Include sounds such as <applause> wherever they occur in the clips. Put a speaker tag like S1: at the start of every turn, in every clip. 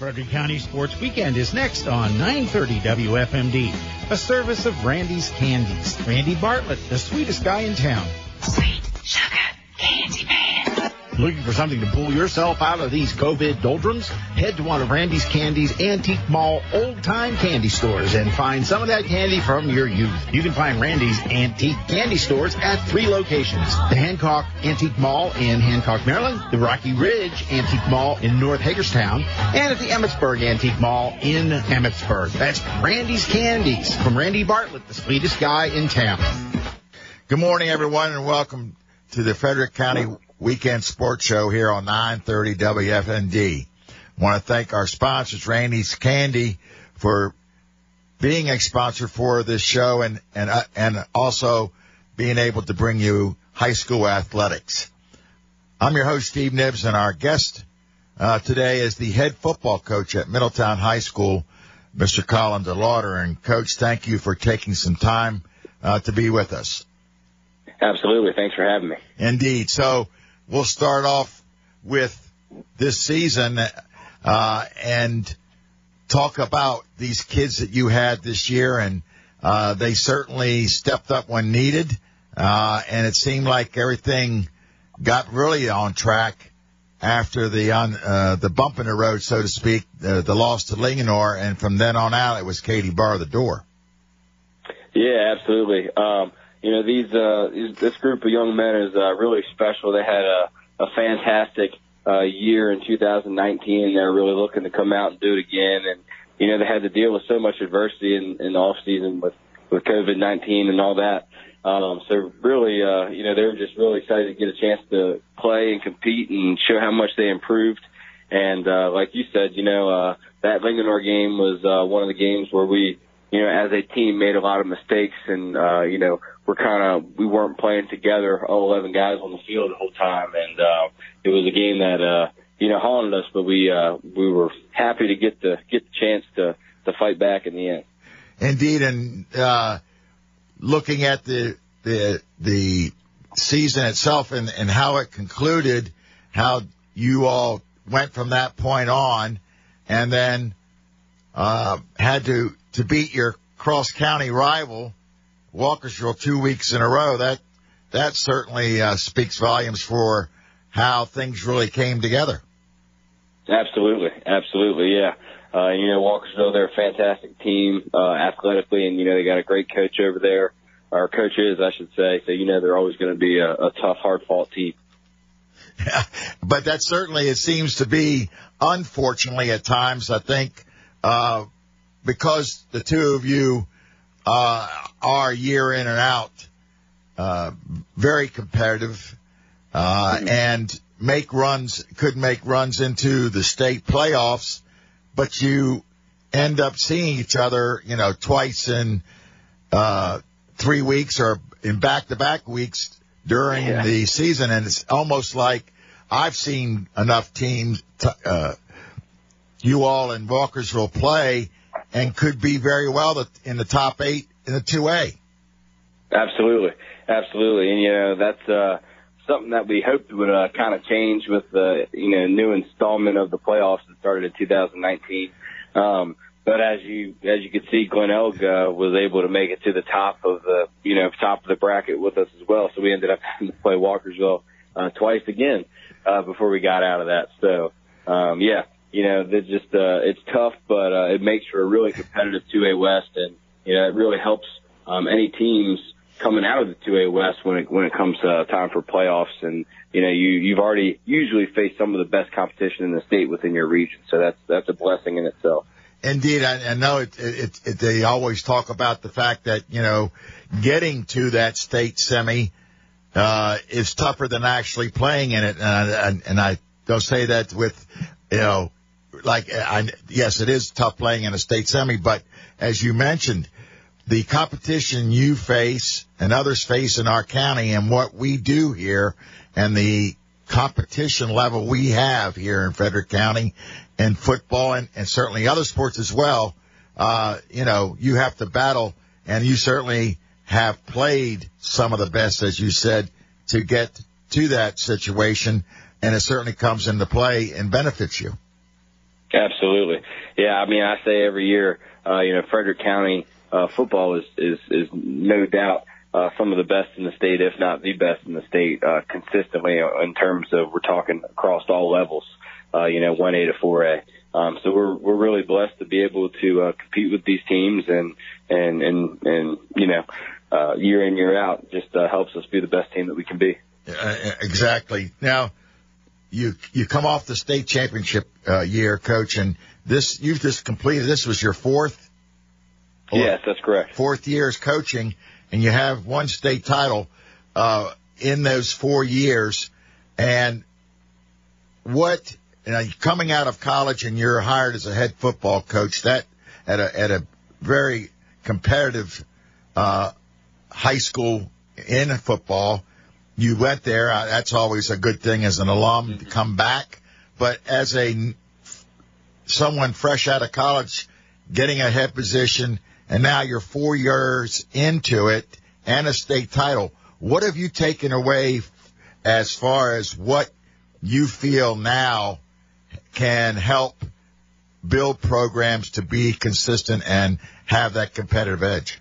S1: Frederick County Sports Weekend is next on 930 WFMD, a service of Randy's Candies. Randy Bartlett, the sweetest guy in town.
S2: Sweet.
S3: Looking for something to pull yourself out of these COVID doldrums? Head to one of Randy's Candy's Antique Mall old time candy stores and find some of that candy from your youth. You can find Randy's Antique Candy Stores at three locations. The Hancock Antique Mall in Hancock, Maryland, the Rocky Ridge Antique Mall in North Hagerstown, and at the Emmitsburg Antique Mall in Emmitsburg. That's Randy's Candies from Randy Bartlett, the sweetest guy in town.
S4: Good morning, everyone, and welcome to the Frederick County Weekend Sports Show here on 930 WFMD. I want to thank our sponsors, Randy's Candy, for being a sponsor for this show and, and, uh, and also being able to bring you high school athletics. I'm your host, Steve Nibbs, and our guest uh, today is the head football coach at Middletown High School, Mr. Colin DeLauder. And coach, thank you for taking some time uh, to be with us.
S5: Absolutely. Thanks for having me.
S4: Indeed. So we'll start off with this season uh, and talk about these kids that you had this year, and uh, they certainly stepped up when needed, uh, and it seemed like everything got really on track after the on uh, the bump in the road, so to speak, the, the loss to Linganore, and from then on out, it was Katie bar the door.
S5: Yeah, absolutely. Um, you know, these, uh, this group of young men is, uh, really special. They had a, a fantastic, uh, year in 2019. and They're really looking to come out and do it again. And, you know, they had to deal with so much adversity in, in the off season with, with COVID-19 and all that. Um, so really, uh, you know, they were just really excited to get a chance to play and compete and show how much they improved. And, uh, like you said, you know, uh, that Linganore game was, uh, one of the games where we, you know, as a team made a lot of mistakes and, uh, you know, we're kind of, we weren't playing together, all 11 guys on the field the whole time. And, uh, it was a game that, uh, you know, haunted us, but we, uh, we were happy to get the, get the chance to, to fight back in the end.
S4: Indeed. And, uh, looking at the, the, the season itself and, and how it concluded, how you all went from that point on and then, uh, had to, to beat your cross county rival, Walkersville, two weeks in a row. That that certainly uh, speaks volumes for how things really came together.
S5: Absolutely, absolutely, yeah. Uh, you know, Walkersville, they're a fantastic team uh, athletically, and you know they got a great coach over there, or coaches, I should say. So you know they're always going to be a, a tough, hard-fought team.
S4: Yeah, <laughs> but that certainly it seems to be, unfortunately, at times. I think uh, because the two of you uh, are year in and out uh, very competitive uh, mm-hmm. and make runs, could make runs into the state playoffs, but you end up seeing each other, you know, twice in uh, three weeks or in back-to-back weeks during yeah. the season, and it's almost like I've seen enough teams, t- uh, you all in Walkersville play and could be very well in the top eight in the 2A.
S5: Absolutely. Absolutely. And, you know, that's, uh, something that we hoped would, uh, kind of change with the, you know, new installment of the playoffs that started in 2019. Um, but as you, as you could see, Glenelg, uh, was able to make it to the top of the, you know, top of the bracket with us as well. So we ended up <laughs> having to play Walkersville, uh, twice again, uh, before we got out of that. So, um, yeah, you know, it's just, uh, it's tough, but, uh, it makes for a really competitive 2A West and, you know, it really helps, um, any teams coming out of the 2A West when it, when it comes to time for playoffs. And, you know, you, you've already usually faced some of the best competition in the state within your region. So that's, that's a blessing in itself.
S4: Indeed, I, I know it, it, it, they always talk about the fact that, you know, getting to that state semi, uh, is tougher than actually playing in it. And I, and I don't say that with, you know, like, I, yes, it is tough playing in a state semi, but as you mentioned, the competition you face and others face in our county and what we do here and the competition level we have here in Frederick County and football and, and certainly other sports as well, uh, you know, you have to battle and you certainly have played some of the best, as you said, to get to that situation. And it certainly comes into play and benefits you.
S5: Absolutely. Yeah, I mean, I say every year, uh, you know, Frederick County uh, football is is is no doubt uh, some of the best in the state, if not the best in the state, uh, consistently in terms of we're talking across all levels. Uh, you know, one A to four A. Um, so we're we're really blessed to be able to uh, compete with these teams and and and and you know, uh, year in year out, just uh, helps us be the best team that we can be.
S4: Uh, exactly. Now, you you come off the state championship uh, year, coach, and this you've just completed. This was your fourth.
S5: Yes, that's correct.
S4: Fourth year as coaching, and you have one state title uh, in those four years. And what you know, coming out of college and you're hired as a head football coach, that at a at a very competitive uh, high school in football you went there. Uh, that's always a good thing as an alum mm-hmm. to come back. But as a someone fresh out of college, getting a head position, and now you're four years into it and a state title. What have you taken away as far as what you feel now can help build programs to be consistent and have that competitive edge?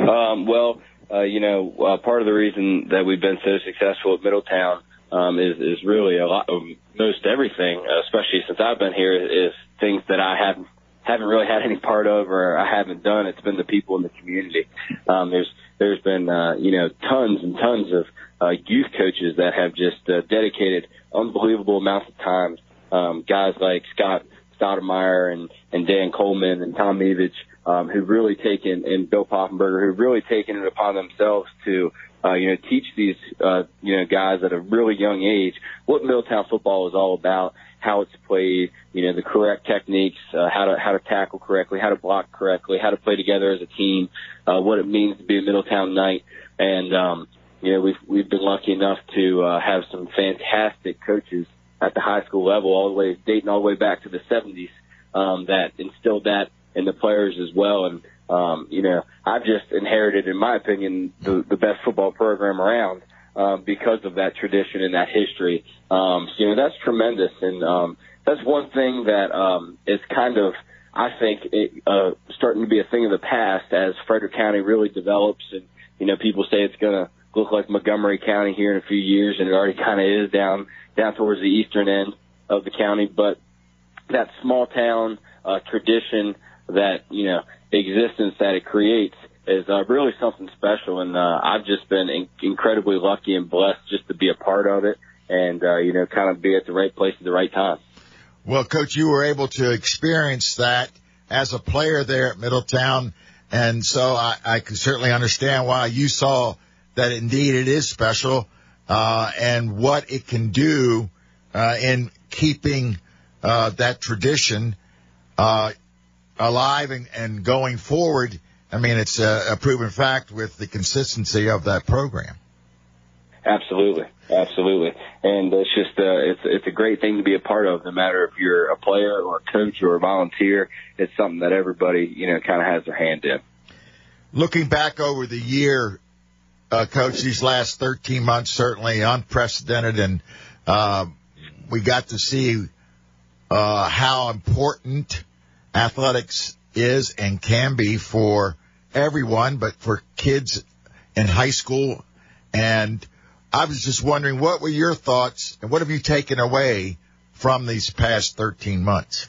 S5: Um, well, uh, you know, uh, part of the reason that we've been so successful at Middletown um, is is really a lot of most everything, especially since I've been here, is things that I haven't haven't really had any part of or I haven't done. It's been the people in the community. Um, there's there's been uh, you know tons and tons of uh, youth coaches that have just uh, dedicated unbelievable amounts of time. Um, guys like Scott Stoudemire and and Dan Coleman and Tom Evich um, who've really taken, and Bill Poffenberger, who've really taken it upon themselves to, uh, you know, teach these, uh, you know, guys at a really young age what Middletown football is all about, how it's played, you know, the correct techniques, uh, how to, how to tackle correctly, how to block correctly, how to play together as a team, uh, what it means to be a Middletown Knight. And, um, you know, we've, we've been lucky enough to, uh, have some fantastic coaches at the high school level, all the way, dating all the way back to the 70s, um, that instilled that and the players as well. And um, you know, I've just inherited, in my opinion, the, the best football program around um, because of that tradition and that history. Um, so, you know, that's tremendous, and um, that's one thing that um, is kind of, I think, it, uh, starting to be a thing of the past as Frederick County really develops, and you know, people say it's going to look like Montgomery County here in a few years, and it already kind of is down down towards the eastern end of the county, but that small town uh, tradition that you know existence that it creates is uh, really something special, and uh, I've just been in- incredibly lucky and blessed just to be a part of it, and uh, you know, kind of be at the right place at the right time.
S4: Well, Coach, you were able to experience that as a player there at Middletown, and so I, I can certainly understand why you saw that indeed it is special, uh, and what it can do uh, in keeping uh, that tradition. Uh, alive and, and going forward. I mean, it's a, a proven fact with the consistency of that program.
S5: Absolutely, absolutely, and it's just uh, it's it's a great thing to be a part of. No matter if you're a player or a coach or a volunteer, it's something that everybody you know kind of has their hand in.
S4: Looking back over the year, uh, coach, these last 13 months certainly unprecedented, and uh, we got to see uh, how important athletics is and can be for everyone, but for kids in high school. And I was just wondering, what were your thoughts and what have you taken away from these past 13 months?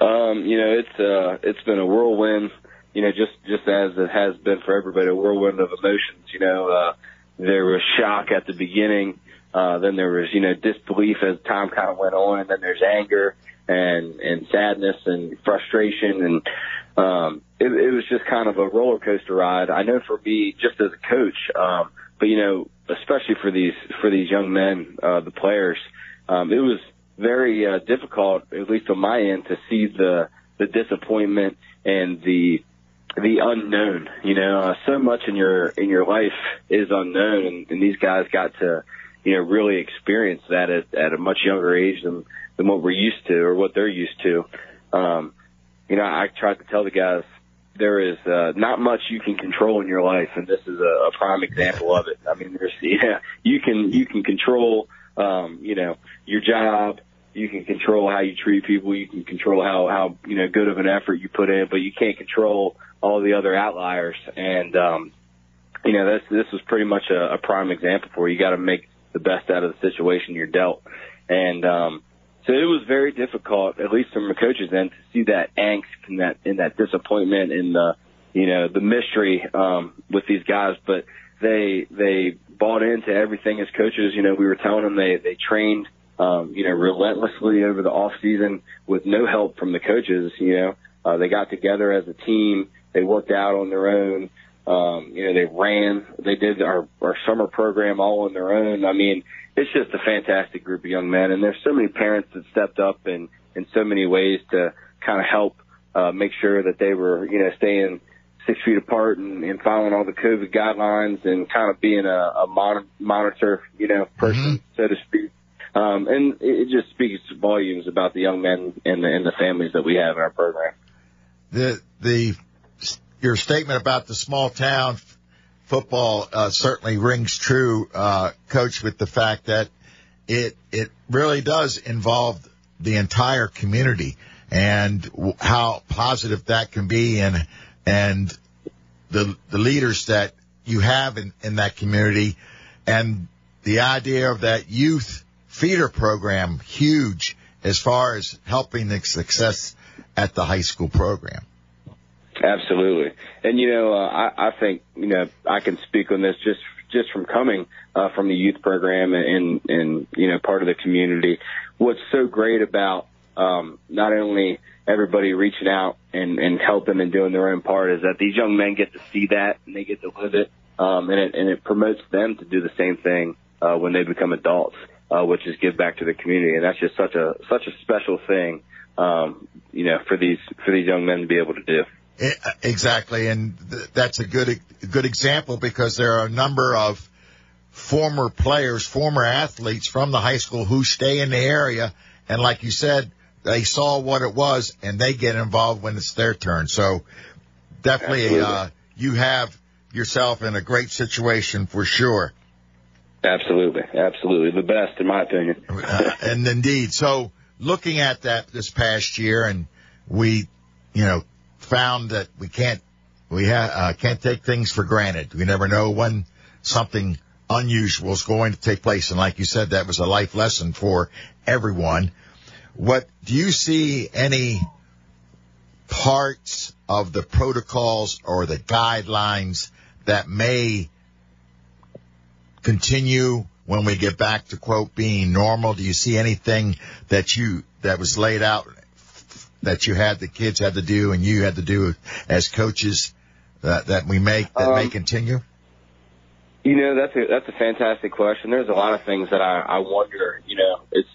S5: Um, you know, it's, uh, it's been a whirlwind, you know, just, just as it has been for everybody, a whirlwind of emotions, you know, uh, there was shock at the beginning. Uh, then there was, you know, disbelief as time kind of went on, and then there's anger, and and sadness and frustration and um it, it was just kind of a roller coaster ride. I know for me, just as a coach, um, but you know, especially for these for these young men, uh, the players, um, it was very uh, difficult, at least on my end, to see the the disappointment and the the unknown. You know, uh, so much in your in your life is unknown, and, and these guys got to you know really experience that at, at a much younger age than than what we're used to or what they're used to. Um, you know, I try to tell the guys there is uh, not much you can control in your life, and this is a, a prime example of it. I mean, there's <laughs> yeah, you can you can control um, you know your job, you can control how you treat people. You can control how, how, you know, good of an effort you put in, but you can't control all the other outliers. And, um, you know, this, this was pretty much a, a prime example for you. You got to make the best out of the situation you're dealt. And, um, so it was very difficult, at least from the coaches' end, to see that angst and that, that disappointment and the, you know, the mystery, um, with these guys. But they, they bought into everything as coaches. You know, we were telling them they, they trained, um, you know, relentlessly over the off season with no help from the coaches. You know, uh, they got together as a team. They worked out on their own. Um, you know, they ran, they did our, our summer program all on their own. I mean, it's just a fantastic group of young men and there's so many parents that stepped up in, in so many ways to kind of help, uh, make sure that they were, you know, staying six feet apart and, and following all the COVID guidelines and kind of being a, a mon- monitor, you know, person, mm-hmm. so to speak. Um, and it just speaks volumes about the young men and the, and the families that we have in our program.
S4: The, the, your statement about the small town football, uh, certainly rings true, uh, coach, with the fact that it, it really does involve the entire community and how positive that can be and, and the, the leaders that you have in, in that community and the idea of that youth feeder program huge as far as helping the success at the high school program.
S5: Absolutely. And you know, uh, I, I think, you know, I can speak on this just, just from coming, uh, from the youth program and, and, you know, part of the community. What's so great about, um, not only everybody reaching out and, and helping and doing their own part is that these young men get to see that and they get to live it. Um, and it, and it promotes them to do the same thing, uh, when they become adults uh, which is give back to the community, and that's just such a such a special thing, um, you know, for these for these young men to be able to do.
S4: Exactly, and th- that's a good good example because there are a number of former players, former athletes from the high school who stay in the area, and like you said, they saw what it was, and they get involved when it's their turn. So definitely, uh, you have yourself in a great situation for sure.
S5: Absolutely, absolutely, the best in my opinion.
S4: uh, <laughs> and indeed, so looking at that this past year, and we, you know, found that we can't we ha- uh, can't take things for granted. We never know when something unusual is going to take place, and like you said, that was a life lesson for everyone. What do you see any parts of the protocols or the guidelines that may continue when we get back to quote being normal? Do you see anything that you that was laid out that you had the kids had to do and you had to do as coaches that that we make that um, may continue?
S5: You know, that's a that's a fantastic question. There's a lot of things that I, I wonder. You know, it's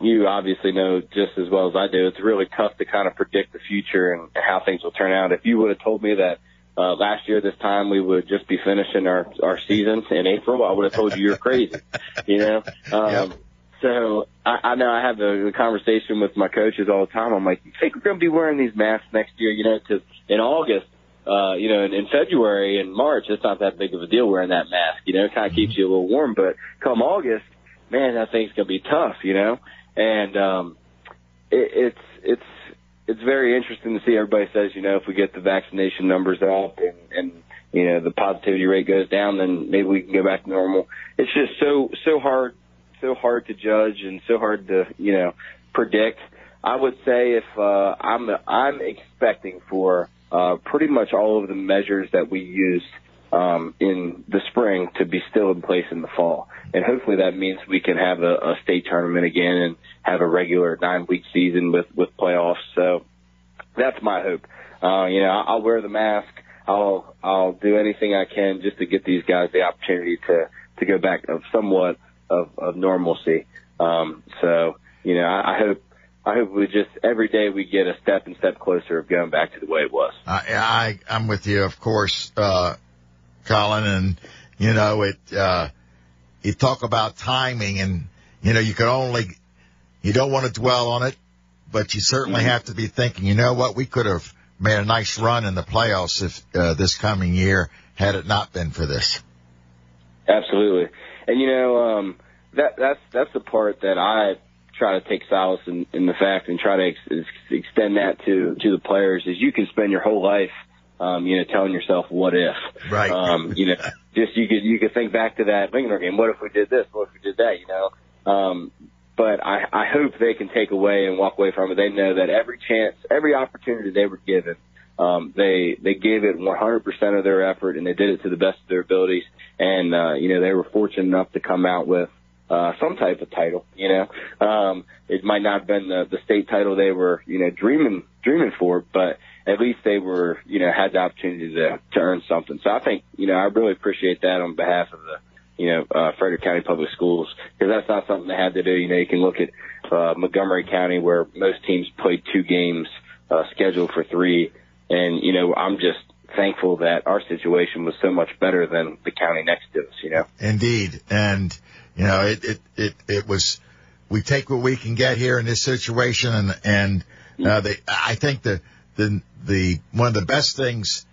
S5: you obviously know just as well as I do. It's really tough to kind of predict the future and how things will turn out. If you would have told me that uh, last year this time we would just be finishing our our season in April, I would have told you you're crazy. you know. <laughs> Um, yep. So I, I know I have a, a conversation with my coaches all the time. I'm like, you think we're going to be wearing these masks next year? You know, because in August, uh, you know, in, in February and March, it's not that big of a deal wearing that mask. You know, it kind of keeps you a little warm. But come August, man, that thing's going to be tough. You know, and um, it, it's it's it's very interesting to see everybody says, you know, if we get the vaccination numbers up and, and you know the positivity rate goes down, then maybe we can go back to normal. It's just so so hard, so hard to judge and so hard to you know predict. I would say if uh, I'm I'm expecting for uh, pretty much all of the measures that we used um, in the spring to be still in place in the fall, and hopefully that means we can have a, a state tournament again and have a regular nine week season with with playoffs. So that's my hope. Uh, you know, I'll wear the mask. I'll I'll do anything I can just to get these guys the opportunity to to go back somewhat of, of normalcy. Um, so you know, I, I hope I hope we just every day we get a step and step closer of going back to the way it was.
S4: I, I I'm with you, of course, uh, Colin, and you know it. Uh, you talk about timing, and you know you can only you don't want to dwell on it, but you certainly mm-hmm. have to be thinking, you know what, we could have made a nice run in the playoffs if uh, this coming year had it not been for this.
S5: Absolutely. And you know, um, that that's that's the part that I try to take solace in, in the fact and try to ex- extend that to to the players is you can spend your whole life, um, you know, telling yourself what if,
S4: Right.
S5: Um, you know, <laughs> just you could you could think back to that Lincoln game. What if we did this? What if we did that? You know. Um, but I, I hope they can take away and walk away from it. They know that every chance, every opportunity they were given, um, they they gave it 100% of their effort and they did it to the best of their abilities. And uh, you know they were fortunate enough to come out with uh, some type of title. You know, um, it might not have been the, the state title they were you know dreaming dreaming for, but at least they were you know had the opportunity to to earn something. So I think you know I really appreciate that on behalf of the you know, uh, Frederick County Public Schools, because that's not something they had to do. You know, you can look at uh, Montgomery County, where most teams played two games, uh, scheduled for three, and you know, I'm just thankful that our situation was so much better than the county next to us. You know,
S4: Indeed, and you know it it it, it was. We take what we can get here in this situation, and and uh, they, I think the the the one of the best things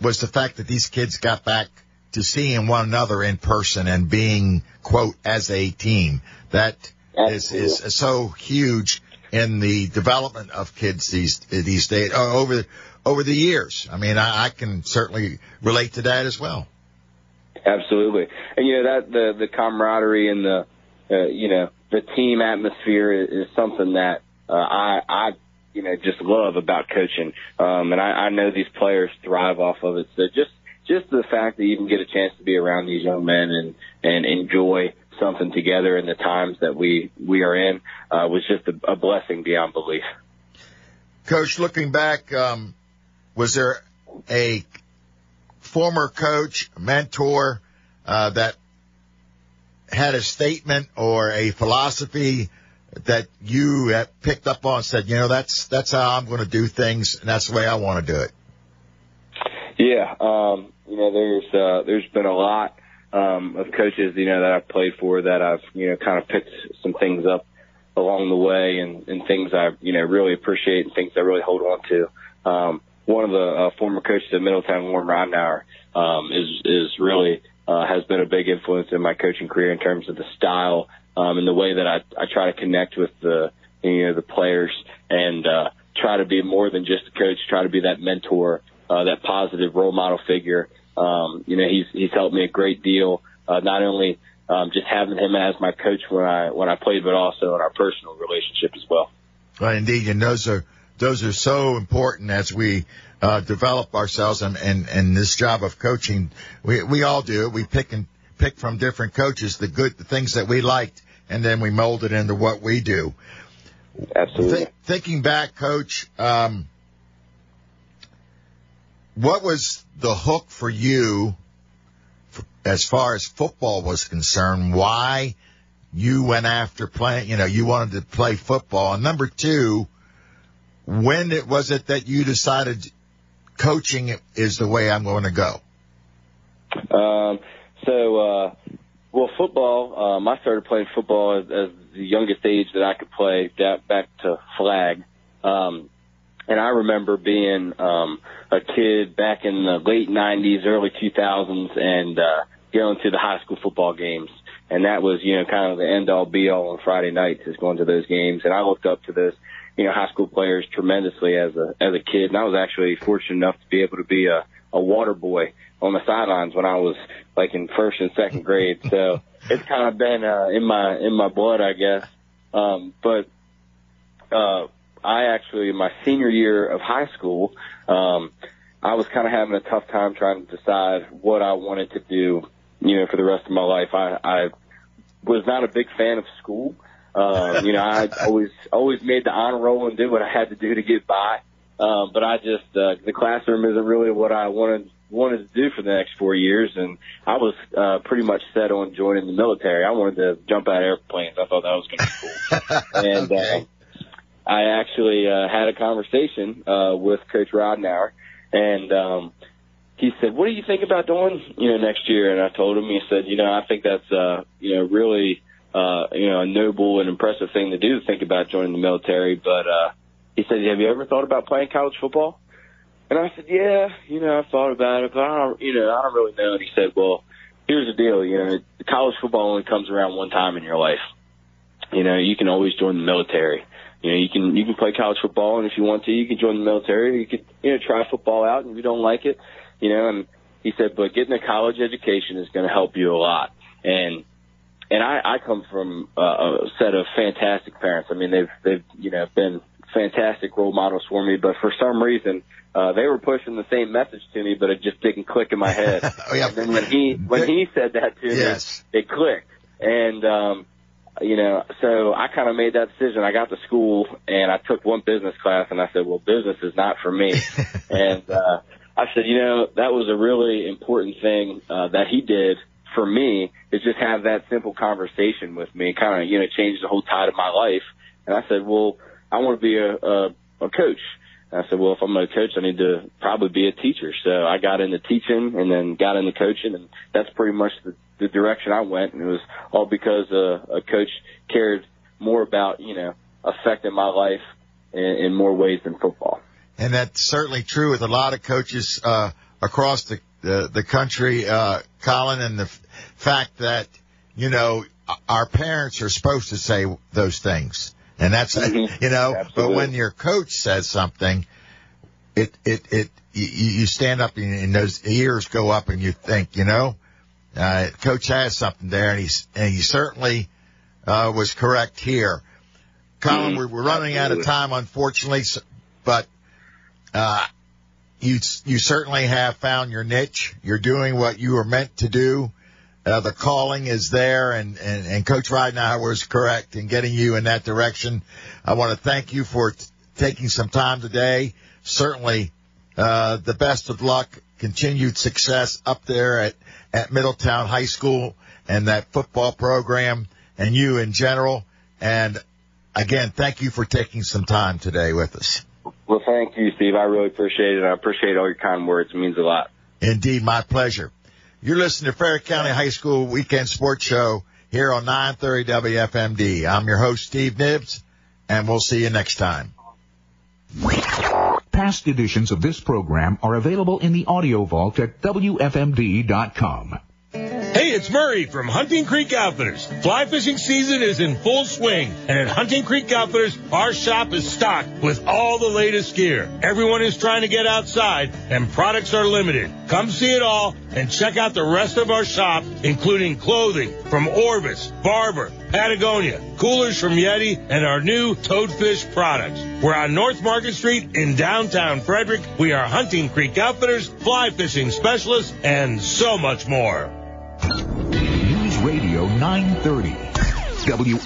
S4: was the fact that these kids got back to seeing one another in person and being quote as a team. That is is so huge in the development of kids these these days uh, over over the years. I mean, I, I can certainly relate to that as well.
S5: Absolutely, and you know that the the camaraderie and the uh, you know the team atmosphere is, is something that uh, I I you know just love about coaching, um, and I, I know these players thrive off of it. So just just the fact that you can get a chance to be around these young men and and enjoy something together in the times that we we are in uh, was just a, a blessing beyond belief.
S4: Coach, looking back, um, was there a former coach, mentor uh, that had a statement or a philosophy that you picked up on said, you know, that's that's how I'm going to do things, and that's the way I want to do it?
S5: Yeah, um, you know, there's uh, there's been a lot um, of coaches, you know, that I've played for that I've you know kind of picked some things up along the way and, and things I you know really appreciate and things I really hold on to. Um, one of the uh, former coaches at Middletown, Warren Ridenour, um, is is really uh, has been a big influence in my coaching career in terms of the style um, and the way that I I try to connect with the you know the players and uh, try to be more than just a coach, try to be that mentor, uh, that positive role model figure. Um, you know, he's he's helped me a great deal, uh, not only um, just having him as my coach when I when I played, but also in our personal relationship as well.
S4: Well, indeed, and those are those are so important as we uh, develop ourselves and, and and this job of coaching. We we all do it. We pick and pick from different coaches the good the things that we liked, and then we mold it into what we do.
S5: Absolutely.
S4: Th- thinking back, Coach, um, what was the hook for you f- as far as football was concerned? Why you went after playing? You know, you wanted to play football. And number two, when it was it that you decided coaching is the way I'm going to go?
S5: Um, so, uh, well, football. Um, I started playing football as, as the youngest age that I could play, that, back to flag. Um, and I remember being um, a kid back in the late '90s, early 2000s, and uh, going to the high school football games. And that was, you know, kind of the end all be all on Friday nights is going to those games. And I looked up to those, you know, high school players tremendously as a as a kid. And I was actually fortunate enough to be able to be a a water boy on the sidelines when I was like in first and second grade. So <laughs> it's kind of been uh, in my in my blood, I guess. Um, but uh, I actually, in my senior year of high school, um, I was kind of having a tough time trying to decide what I wanted to do, you know, for the rest of my life. I, I was not a big fan of school. Um, you know, I <laughs> always always made the honor roll and did what I had to do to get by. Um, but I just uh, the classroom isn't really what I wanted wanted to do for the next four years, and I was uh, pretty much set on joining the military. I wanted to jump out of airplanes. I thought that was going to be cool. <laughs> and uh, I actually uh, had a conversation uh, with Coach Ridenour, and um, he said, "What do you think about doing, you know, next year?" And I told him, he said, "You know, I think that's, uh, you know, really, uh, you know, a noble and impressive thing to do to think about joining the military." But uh, he said, "Have you ever thought about playing college football?" And I said, "Yeah, you know, I've thought about it, but I don't, you know, I don't really know." And he said, "Well, here's the deal. You know, college football only comes around one time in your life." you know, you can always join the military. You know, you can you can play college football, and if you want to, you can join the military. You could you know try football out, and if you don't like it, you know. And he said, but getting a college education is going to help you a lot. And and I, I come from uh, a set of fantastic parents. I mean, they've they've you know been fantastic role models for me, but for some reason uh, they were pushing the same message to me, but it just didn't click in my <laughs> head.
S4: oh, yeah.
S5: And then when he when he said that to
S4: Yes.
S5: me, it clicked. And um, you know, so I kind of made that decision. I got to school and I took one business class, and I said, well, business is not for me. <laughs> and uh, I said, you know, that was a really important thing uh, that he did for me is just have that simple conversation with me, kind of you know change the whole tide of my life. And I said, well, I want to be a, a, a coach. And I said, well, if I'm to coach, I need to probably be a teacher. So I got into teaching and then got into coaching, and that's pretty much the, the direction I went. And it was all because uh, a coach cared more about you know affecting my life in, in more ways than football.
S4: And that's certainly true with a lot of coaches uh, across the the, the country, uh, Colin, and the f- fact that you know our parents are supposed to say those things, and that's
S5: Mhm.
S4: you know. But when your coach says something, it it it you, you stand up and, and those ears go up, and you think, you know, uh, coach has something there, and he's and he certainly uh, was correct here. Colin,
S5: Mhm.
S4: we're, we're running out of time, unfortunately, but uh, you you certainly have found your niche. You're doing what you were meant to do. Uh, the calling is there, and, and, and Coach Ridenour was correct in getting you in that direction. I want to thank you for t- taking some time today. Certainly, uh, the best of luck, continued success up there at, at Middletown High School and that football program and you in general. And again, thank you for taking some time today with us.
S5: Well, thank you, Steve. I really appreciate it. I appreciate all your kind words. It means a lot.
S4: Indeed, my pleasure. You're listening to Fair County High School Weekend Sports Show here on 930 WFMD. I'm your host, Steve Nibbs, and we'll see you next time.
S6: Past editions of this program are available in the audio vault at WFMD.com.
S7: It's Murray from Hunting Creek Outfitters. Fly fishing season is in full swing, and at Hunting Creek Outfitters, our shop is stocked with all the latest gear. Everyone is trying to get outside, and products are limited. Come see it all and check out the rest of our shop, including clothing from Orvis, Barbour, Patagonia, coolers from Yeti, and our new Toadfish products. We're on North Market Street in downtown Frederick. We are Hunting Creek Outfitters, fly fishing specialists, and so much more.
S6: Radio 930. W